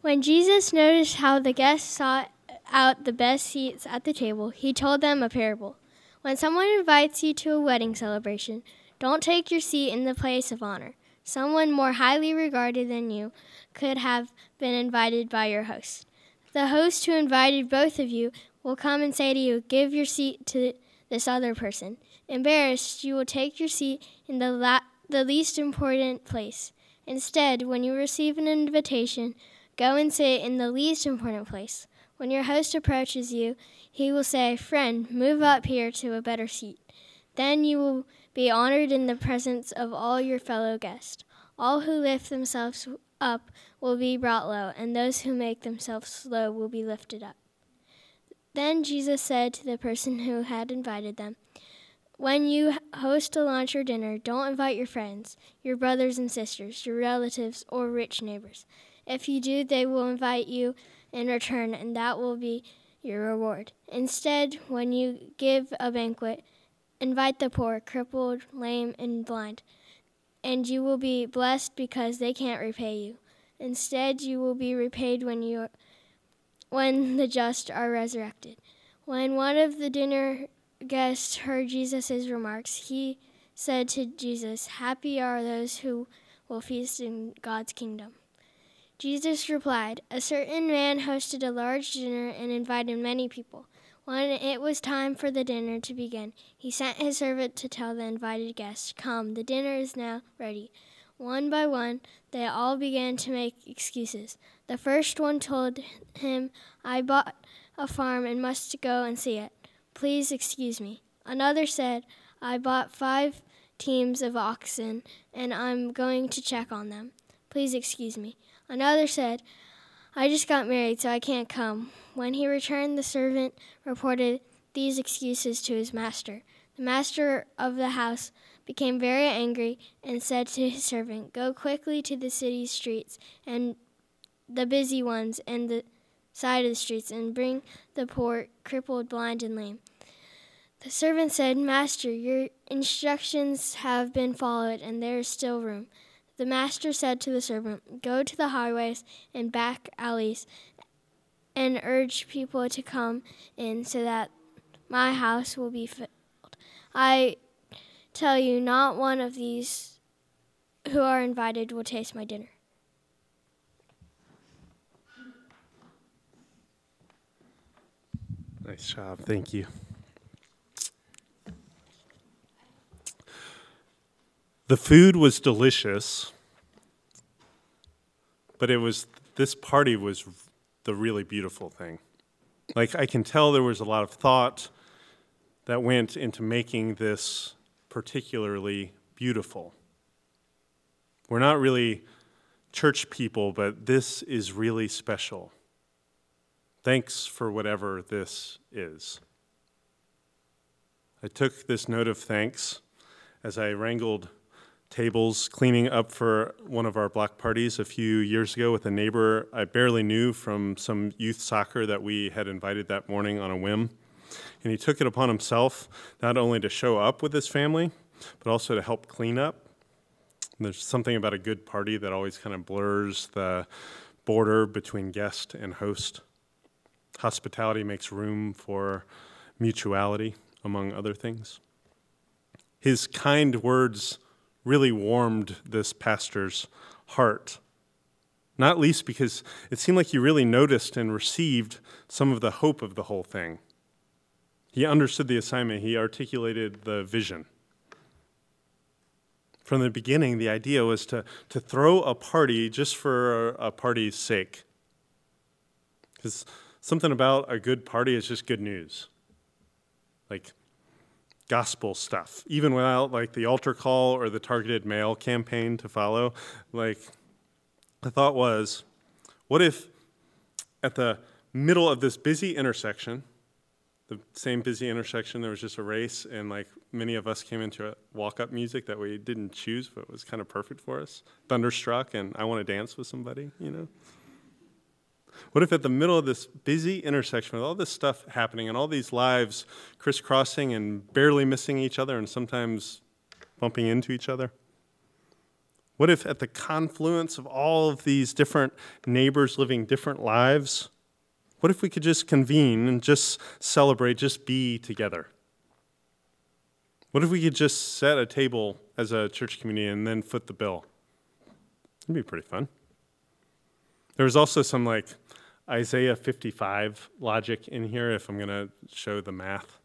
When Jesus noticed how the guests sought out the best seats at the table, he told them a parable. When someone invites you to a wedding celebration, don't take your seat in the place of honor. Someone more highly regarded than you could have been invited by your host. The host who invited both of you will come and say to you, Give your seat to this other person. Embarrassed, you will take your seat in the, la- the least important place. Instead, when you receive an invitation, go and sit in the least important place. When your host approaches you, he will say, Friend, move up here to a better seat. Then you will be honored in the presence of all your fellow guests. All who lift themselves up will be brought low, and those who make themselves low will be lifted up. Then Jesus said to the person who had invited them, when you host a lunch or dinner, don't invite your friends, your brothers and sisters, your relatives, or rich neighbors. If you do, they will invite you in return, and that will be your reward. Instead, when you give a banquet, invite the poor, crippled, lame, and blind, and you will be blessed because they can't repay you. Instead, you will be repaid when you when the just are resurrected. When one of the dinner guests heard Jesus' remarks, he said to Jesus, Happy are those who will feast in God's kingdom. Jesus replied, A certain man hosted a large dinner and invited many people. When it was time for the dinner to begin, he sent his servant to tell the invited guests, Come, the dinner is now ready. One by one, they all began to make excuses. The first one told him, I bought a farm and must go and see it. Please excuse me. Another said, I bought five teams of oxen and I'm going to check on them. Please excuse me. Another said, I just got married, so I can't come. When he returned, the servant reported these excuses to his master. The master of the house became very angry and said to his servant, Go quickly to the city streets and the busy ones and the side of the streets and bring the poor, crippled, blind, and lame. The servant said, Master, your instructions have been followed, and there is still room. The master said to the servant, Go to the highways and back alleys and urge people to come in so that my house will be filled. I tell you, not one of these who are invited will taste my dinner. Nice job. Thank you. The food was delicious, but it was this party was the really beautiful thing. Like I can tell there was a lot of thought that went into making this particularly beautiful. We're not really church people, but this is really special. Thanks for whatever this is. I took this note of thanks as I wrangled tables cleaning up for one of our block parties a few years ago with a neighbor I barely knew from some youth soccer that we had invited that morning on a whim. And he took it upon himself not only to show up with his family, but also to help clean up. And there's something about a good party that always kind of blurs the border between guest and host. Hospitality makes room for mutuality, among other things. His kind words really warmed this pastor's heart. Not least because it seemed like he really noticed and received some of the hope of the whole thing. He understood the assignment, he articulated the vision. From the beginning, the idea was to, to throw a party just for a, party's sake. Because something about a good party is just good news. Like, gospel stuff, even without like the altar call or the targeted mail campaign to follow. Like, the thought was, what if at the middle of this busy intersection, the same busy intersection, there was just a race, and like many of us came into a walk up music that we didn't choose, but was kind of perfect for us. Thunderstruck, and I want to dance with somebody, you know? What if at the middle of this busy intersection with all this stuff happening and all these lives crisscrossing and barely missing each other and sometimes bumping into each other? What if at the confluence of all of these different neighbors living different lives, what if we could just convene and just celebrate, just be together? What if we could just set a table as a church community and then foot the bill? It'd be pretty fun. There was also some like Isaiah 55 logic in here, if I'm going to show the math.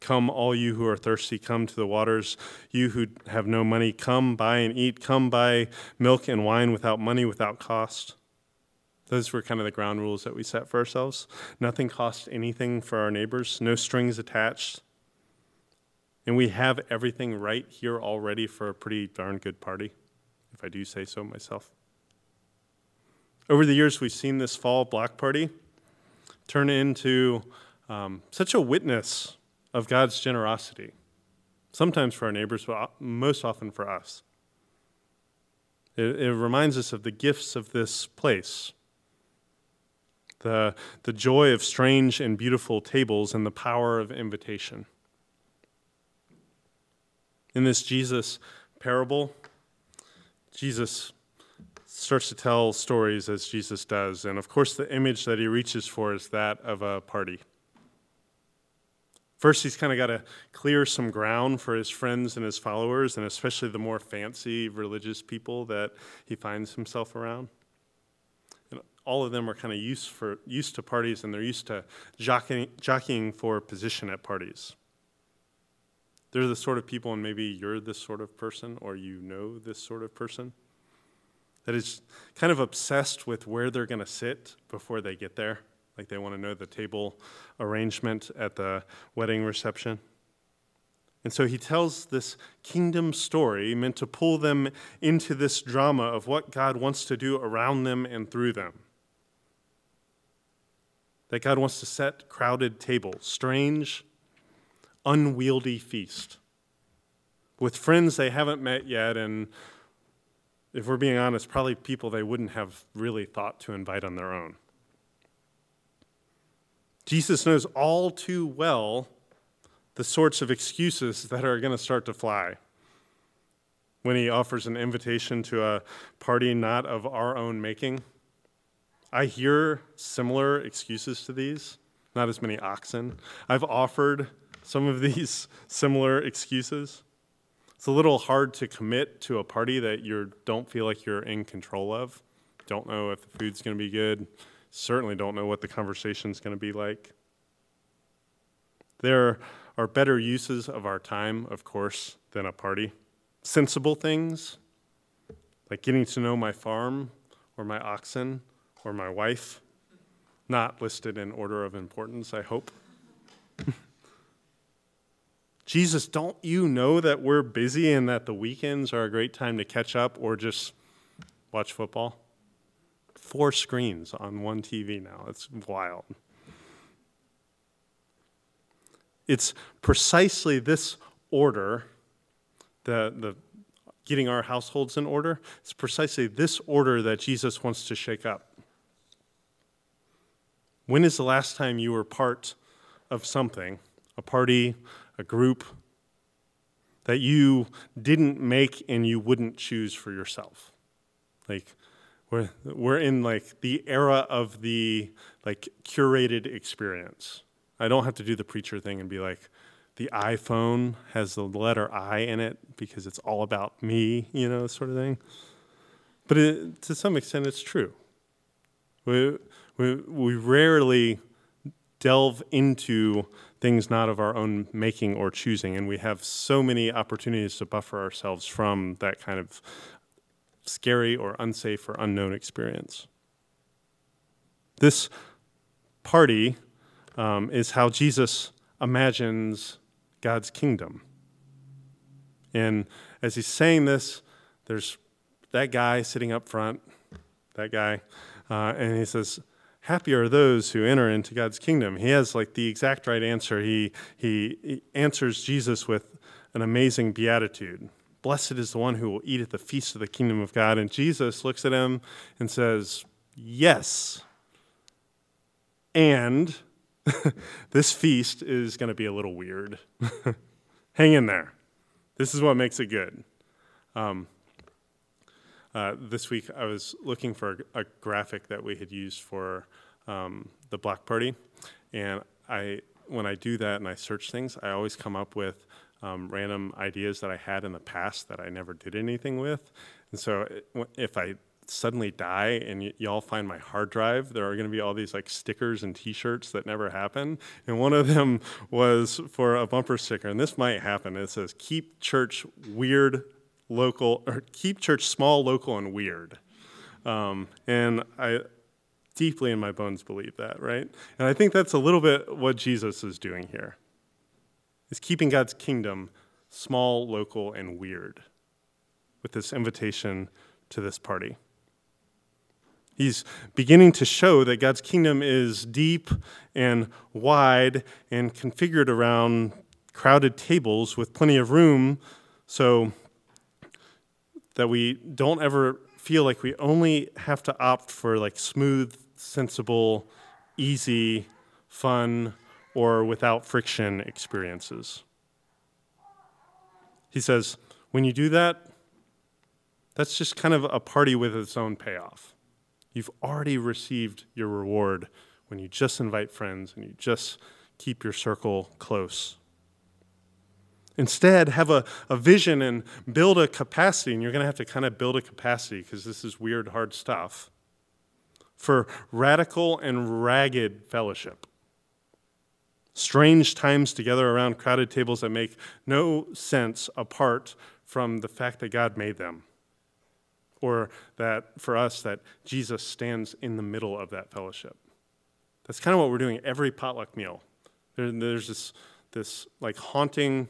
Come, all you who are thirsty, come to the waters. You who have no money, come buy and eat. Come buy milk and wine without money, without cost. Those were kind of the ground rules that we set for ourselves. Nothing cost anything for our neighbors, no strings attached. And we have everything right here already for a pretty darn good party, if I do say so myself. Over the years, we've seen this fall block party turn into um, such a witness of God's generosity, sometimes for our neighbors, but most often for us. It, it reminds us of the gifts of this place, the, the joy of strange and beautiful tables, and the power of invitation. In this Jesus parable, Jesus starts to tell stories as Jesus does. And of course, the image that he reaches for is that of a party. First, he's kind of got to clear some ground for his friends and his followers, and especially the more fancy religious people that he finds himself around. And all of them are kind of used, for, used to parties, and they're used to jockeying, jockeying for position at parties. They're the sort of people, and maybe you're this sort of person, or you know this sort of person, that is kind of obsessed with where they're going to sit before they get there like they want to know the table arrangement at the wedding reception. And so he tells this kingdom story meant to pull them into this drama of what God wants to do around them and through them. That God wants to set crowded tables, strange, unwieldy feast with friends they haven't met yet, and if we're being honest, probably people they wouldn't have really thought to invite on their own. Jesus knows all too well the sorts of excuses that are going to start to fly when he offers an invitation to a party not of our own making. I hear similar excuses to these, not as many oxen. I've offered some of these similar excuses. It's a little hard to commit to a party that you don't feel like you're in control of. Don't know if the food's going to be good certainly don't know what the conversation is going to be like. There are better uses of our time, of course, than a party. Sensible things, like getting to know my farm or my oxen or my wife, not listed in order of importance, I hope. Jesus, don't you know that we're busy and that the weekends are a great time to catch up or just watch football? four screens on one TV now. It's wild. It's precisely this order, the, the getting our households in order, it's precisely this order that Jesus wants to shake up. When is the last time you were part of something, a party, a group, that you didn't make and you wouldn't choose for yourself? Like, we're, we're in like the era of the like curated experience. I don't have to do the preacher thing and be like, the iPhone has the letter I in it because it's all about me, you know, sort of thing. But it, to some extent, it's true. We, we, we rarely delve into things not of our own making or choosing, and we have so many opportunities to buffer ourselves from that kind of scary or unsafe or unknown experience. This party um, is how Jesus imagines God's kingdom. And as he's saying this, there's that guy sitting up front, that guy, uh, and he says, Happy are those who enter into God's kingdom. He has like the exact right answer. He, he, answers Jesus with an amazing beatitude. Blessed is the one who will eat at the feast of the kingdom of God. And Jesus looks at him and says, Yes. And this feast is going to be a little weird. Hang in there. This is what makes it good. Um, uh, this week I was looking for a, a, graphic that we had used for um, the block party, and I when I do that and I search things, I always come up with um, random ideas that I had in the past that I never did anything with. And so if I suddenly die and y- y'all find my hard drive, there are going to be all these like stickers and T-shirts that never happen. And one of them was for a bumper sticker, and this might happen. It says "Keep church weird, local," or "Keep church small, local, and weird." Um, and I deeply in my bones believe that, right? And I think that's a little bit what Jesus is doing here. Is keeping God's kingdom small, local, and weird with this invitation to this party. He's beginning to show that God's kingdom is deep and wide and configured around crowded tables with plenty of room so that we don't ever feel like we only have to opt for like smooth, sensible, easy, fun, or without friction experiences. He says, when you do that, that's just kind of a party with its own payoff. You've already received your reward when you just invite friends and you just keep your circle close. Instead, have a, a vision and build a capacity, and you're going to have to kind of build a capacity because this is weird, hard stuff for radical and ragged fellowship. Strange times together around crowded tables that make no sense apart from the fact that God made them or that for us that Jesus stands in the middle of that fellowship. That's kind of what we're doing every potluck meal. There, there's this, this like haunting,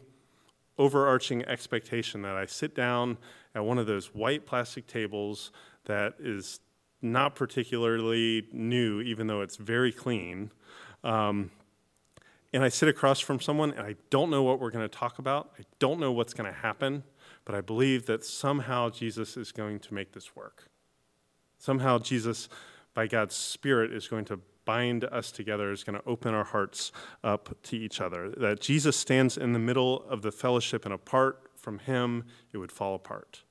overarching expectation that I sit down at one of those white plastic tables that is not particularly new, even though it's very clean. Um, and I sit across from someone and I don't know what we're going to talk about. I don't know what's going to happen. But I believe that somehow Jesus is going to make this work. Somehow Jesus, by God's Spirit, is going to bind us together, is going to open our hearts up to each other. That Jesus stands in the middle of the fellowship, and apart from him, it would fall apart.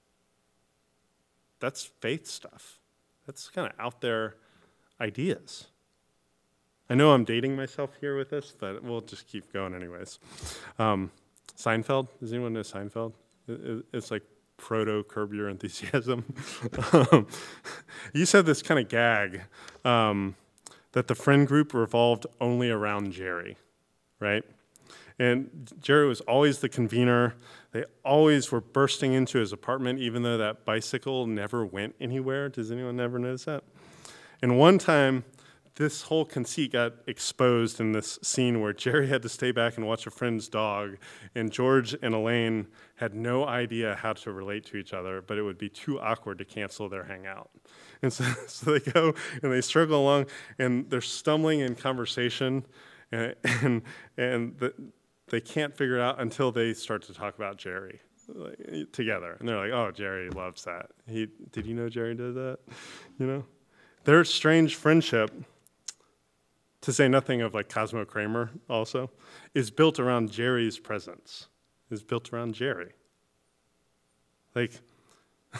That's faith stuff. That's kind of out there ideas. I know I'm dating myself here with this, but we'll just keep going anyways. Um, Seinfeld, does anyone know Seinfeld? It's like proto curb your enthusiasm. um, you said this kind of gag um, that the friend group revolved only around Jerry, right? And Jerry was always the convener. They always were bursting into his apartment, even though that bicycle never went anywhere. Does anyone ever notice that? And one time, this whole conceit got exposed in this scene where Jerry had to stay back and watch a friend's dog, and George and Elaine had no idea how to relate to each other, but it would be too awkward to cancel their hangout. And so, so they go and they struggle along, and they're stumbling in conversation, and, and, and the, they can't figure it out until they start to talk about Jerry like, together. And they're like, oh, Jerry loves that. He, did you know Jerry did that? You know? Their strange friendship to say nothing of like Cosmo Kramer also, is built around Jerry's presence, is built around Jerry. Like,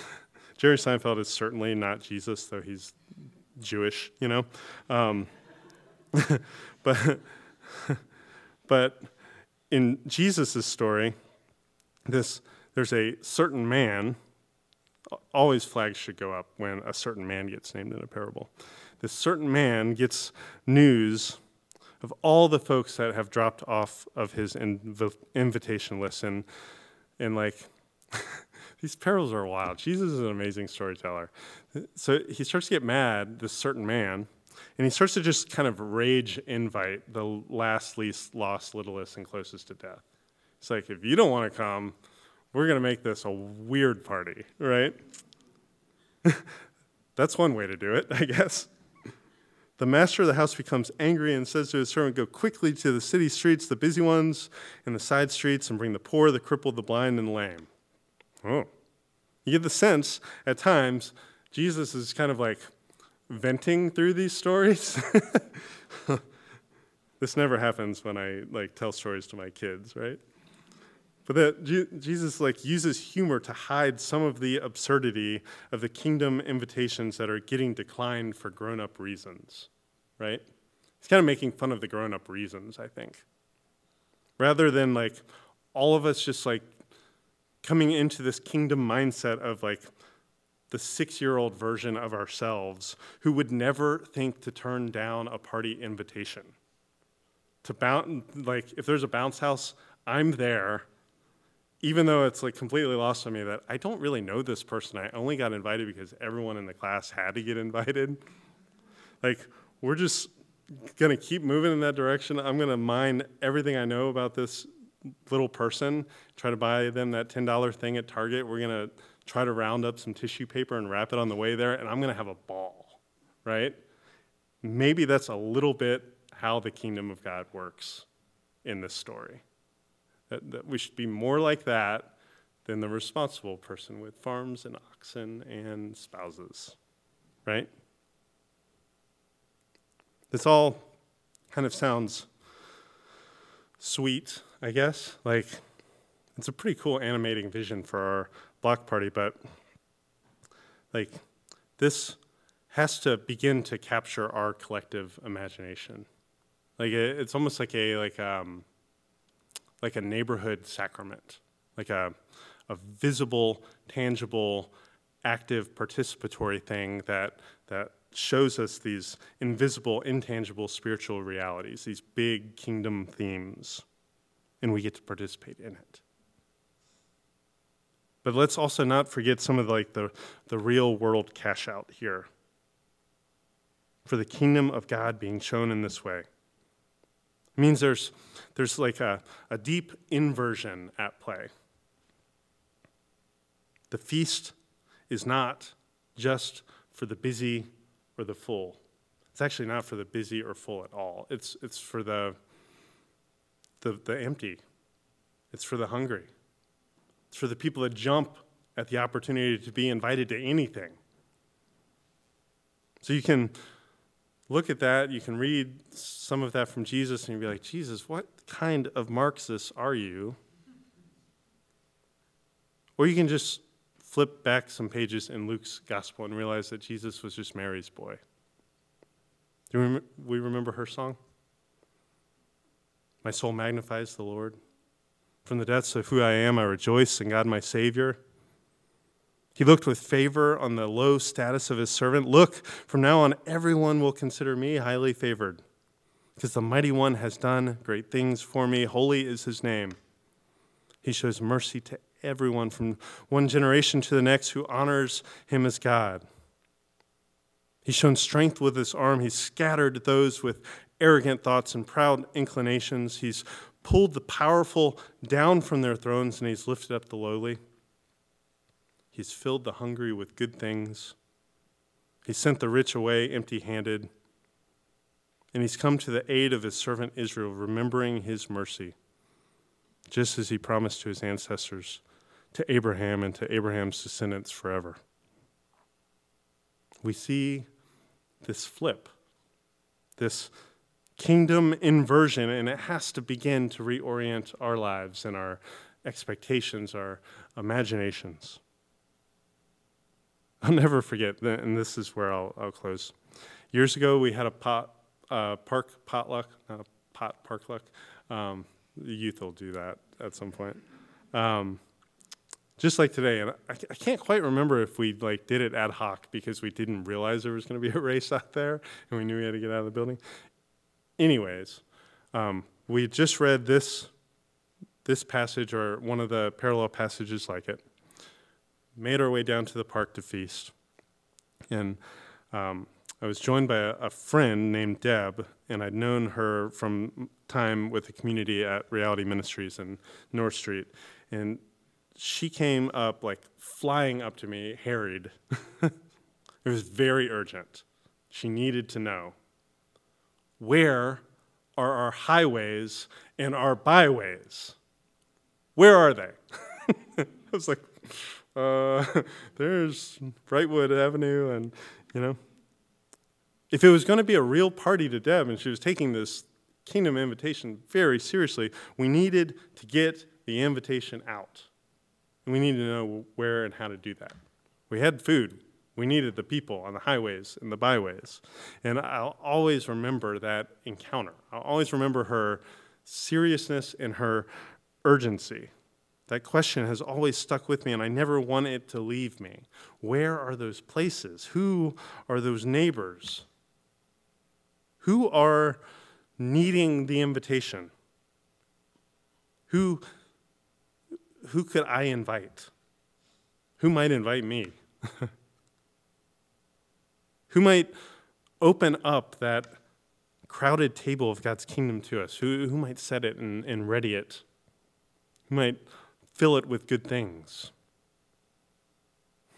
Jerry Seinfeld is certainly not Jesus, though he's Jewish, you know? Um, but, but in Jesus' story, this, there's a certain man, always flags should go up when a certain man gets named in a parable this certain man gets news of all the folks that have dropped off of his inv- invitation list. And, and like, these parables are wild. Jesus is an amazing storyteller. So he starts to get mad, this certain man, and he starts to just kind of rage invite the last, least, lost, littlest, and closest to death. It's like, if you don't want to come, we're going to make this a weird party, right? That's one way to do it, I guess. The master of the house becomes angry and says to his servant, Go quickly to the city streets, the busy ones, and the side streets, and bring the poor, the crippled, the blind, and the lame. Oh. You get the sense at times Jesus is kind of like venting through these stories. this never happens when I like tell stories to my kids, right? But that Jesus like uses humor to hide some of the absurdity of the kingdom invitations that are getting declined for grown-up reasons, right? He's kind of making fun of the grown-up reasons, I think. Rather than like all of us just like coming into this kingdom mindset of like the six year old version of ourselves who would never think to turn down a party invitation. To bounce, like, if there's a bounce house, I'm there, even though it's like completely lost on me that I don't really know this person. I only got invited because everyone in the class had to get invited. Like, we're just gonna keep moving in that direction. I'm gonna mine everything I know about this little person, try to buy them that $10 thing at Target. We're gonna try to round up some tissue paper and wrap it on the way there, and I'm going to have a ball, right? Maybe that's a little bit how the kingdom of God works in this story. That, that we should be more like that than the responsible person with farms and oxen and spouses, right? This all kind of sounds sweet, I guess. Like, it's a pretty cool animating vision for our block party, but like this has to begin to capture our collective imagination. Like it's almost like a like um like a neighborhood sacrament, like a a visible, tangible, active, participatory thing that that shows us these invisible, intangible spiritual realities, these big kingdom themes, and we get to participate in it. But let's also not forget some of the, like the, the real world cash out here for the kingdom of God being shown in this way. It means there's, there's like a, a deep inversion at play. The feast is not just for the busy or the full. It's actually not for the busy or full at all. It's, it's for the, the, the empty, it's for the hungry. It's for the people that jump at the opportunity to be invited to anything. So you can look at that, you can read some of that from Jesus, and you'll be like, Jesus, what kind of Marxist are you? Or you can just flip back some pages in Luke's gospel and realize that Jesus was just Mary's boy. Do we remember her song? My soul magnifies the Lord. From the depths of who I am, I rejoice in God my Savior. He looked with favor on the low status of his servant. Look, from now on, everyone will consider me highly favored, because the mighty one has done great things for me. Holy is his name. He shows mercy to everyone from one generation to the next who honors him as God. He's shown strength with his arm. He's scattered those with arrogant thoughts and proud inclinations. He's pulled the powerful down from their thrones and he's lifted up the lowly. He's filled the hungry with good things. He sent the rich away empty handed. And he's come to the aid of his servant Israel, remembering his mercy, just as he promised to his ancestors, to Abraham and to Abraham's descendants forever. We see this flip, this kingdom inversion, and it has to begin to reorient our lives and our expectations, our imaginations. I'll never forget, and this is where I'll, I'll close. Years ago, we had a pot, uh, park potluck, not a pot park luck. Um, the youth will do that at some point. Um, just like today, and I, I, can't quite remember if we like did it ad hoc because we didn't realize there was going to be a race out there, and we knew we had to get out of the building. Anyways, um, we just read this, this passage or one of the parallel passages like it, made our way down to the park to feast. And um, I was joined by a, a, friend named Deb, and I'd known her from time with the community at Reality Ministries in North Street. And she came up, like flying up to me, harried. it was very urgent. She needed to know where are our highways and our byways? Where are they? I was like, uh, there's Brightwood Avenue, and you know, if it was going to be a real party to Deb and she was taking this kingdom invitation very seriously, we needed to get the invitation out. And we need to know where and how to do that. We had food. We needed the people on the highways and the byways. And I'll always remember that encounter. I'll always remember her seriousness and her urgency. That question has always stuck with me, and I never want it to leave me. Where are those places? Who are those neighbors? Who are needing the invitation? Who, who could I invite? Who might invite me? who might open up that crowded table of God's kingdom to us? Who, who might set it and, and ready it? Who might fill it with good things?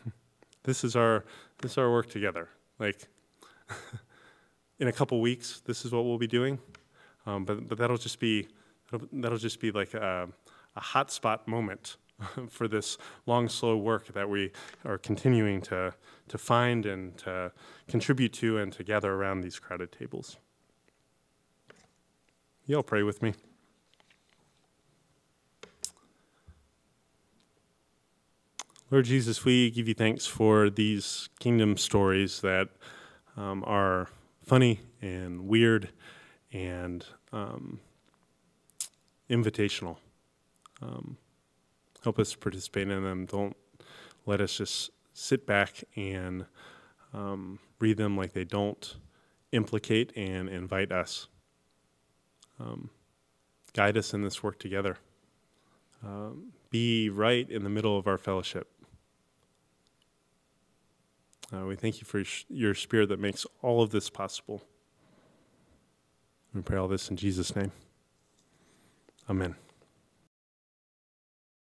this is our this is our work together. Like in a couple weeks, this is what we'll be doing. Um, but but that'll just be that'll, that'll just be like a, a hotspot moment for this long, slow work that we are continuing to to find and to contribute to and to gather around these crowded tables. Y'all pray with me. Lord Jesus, we give you thanks for these kingdom stories that um, are funny and weird and um, invitational. Um, help us participate in them. Don't let us just sit back and um, read them like they don't implicate and invite us. Um, guide us in this work together. Um, be right in the middle of our fellowship. Uh, we thank you for your spirit that makes all of this possible. We pray all this in Jesus' name. Amen.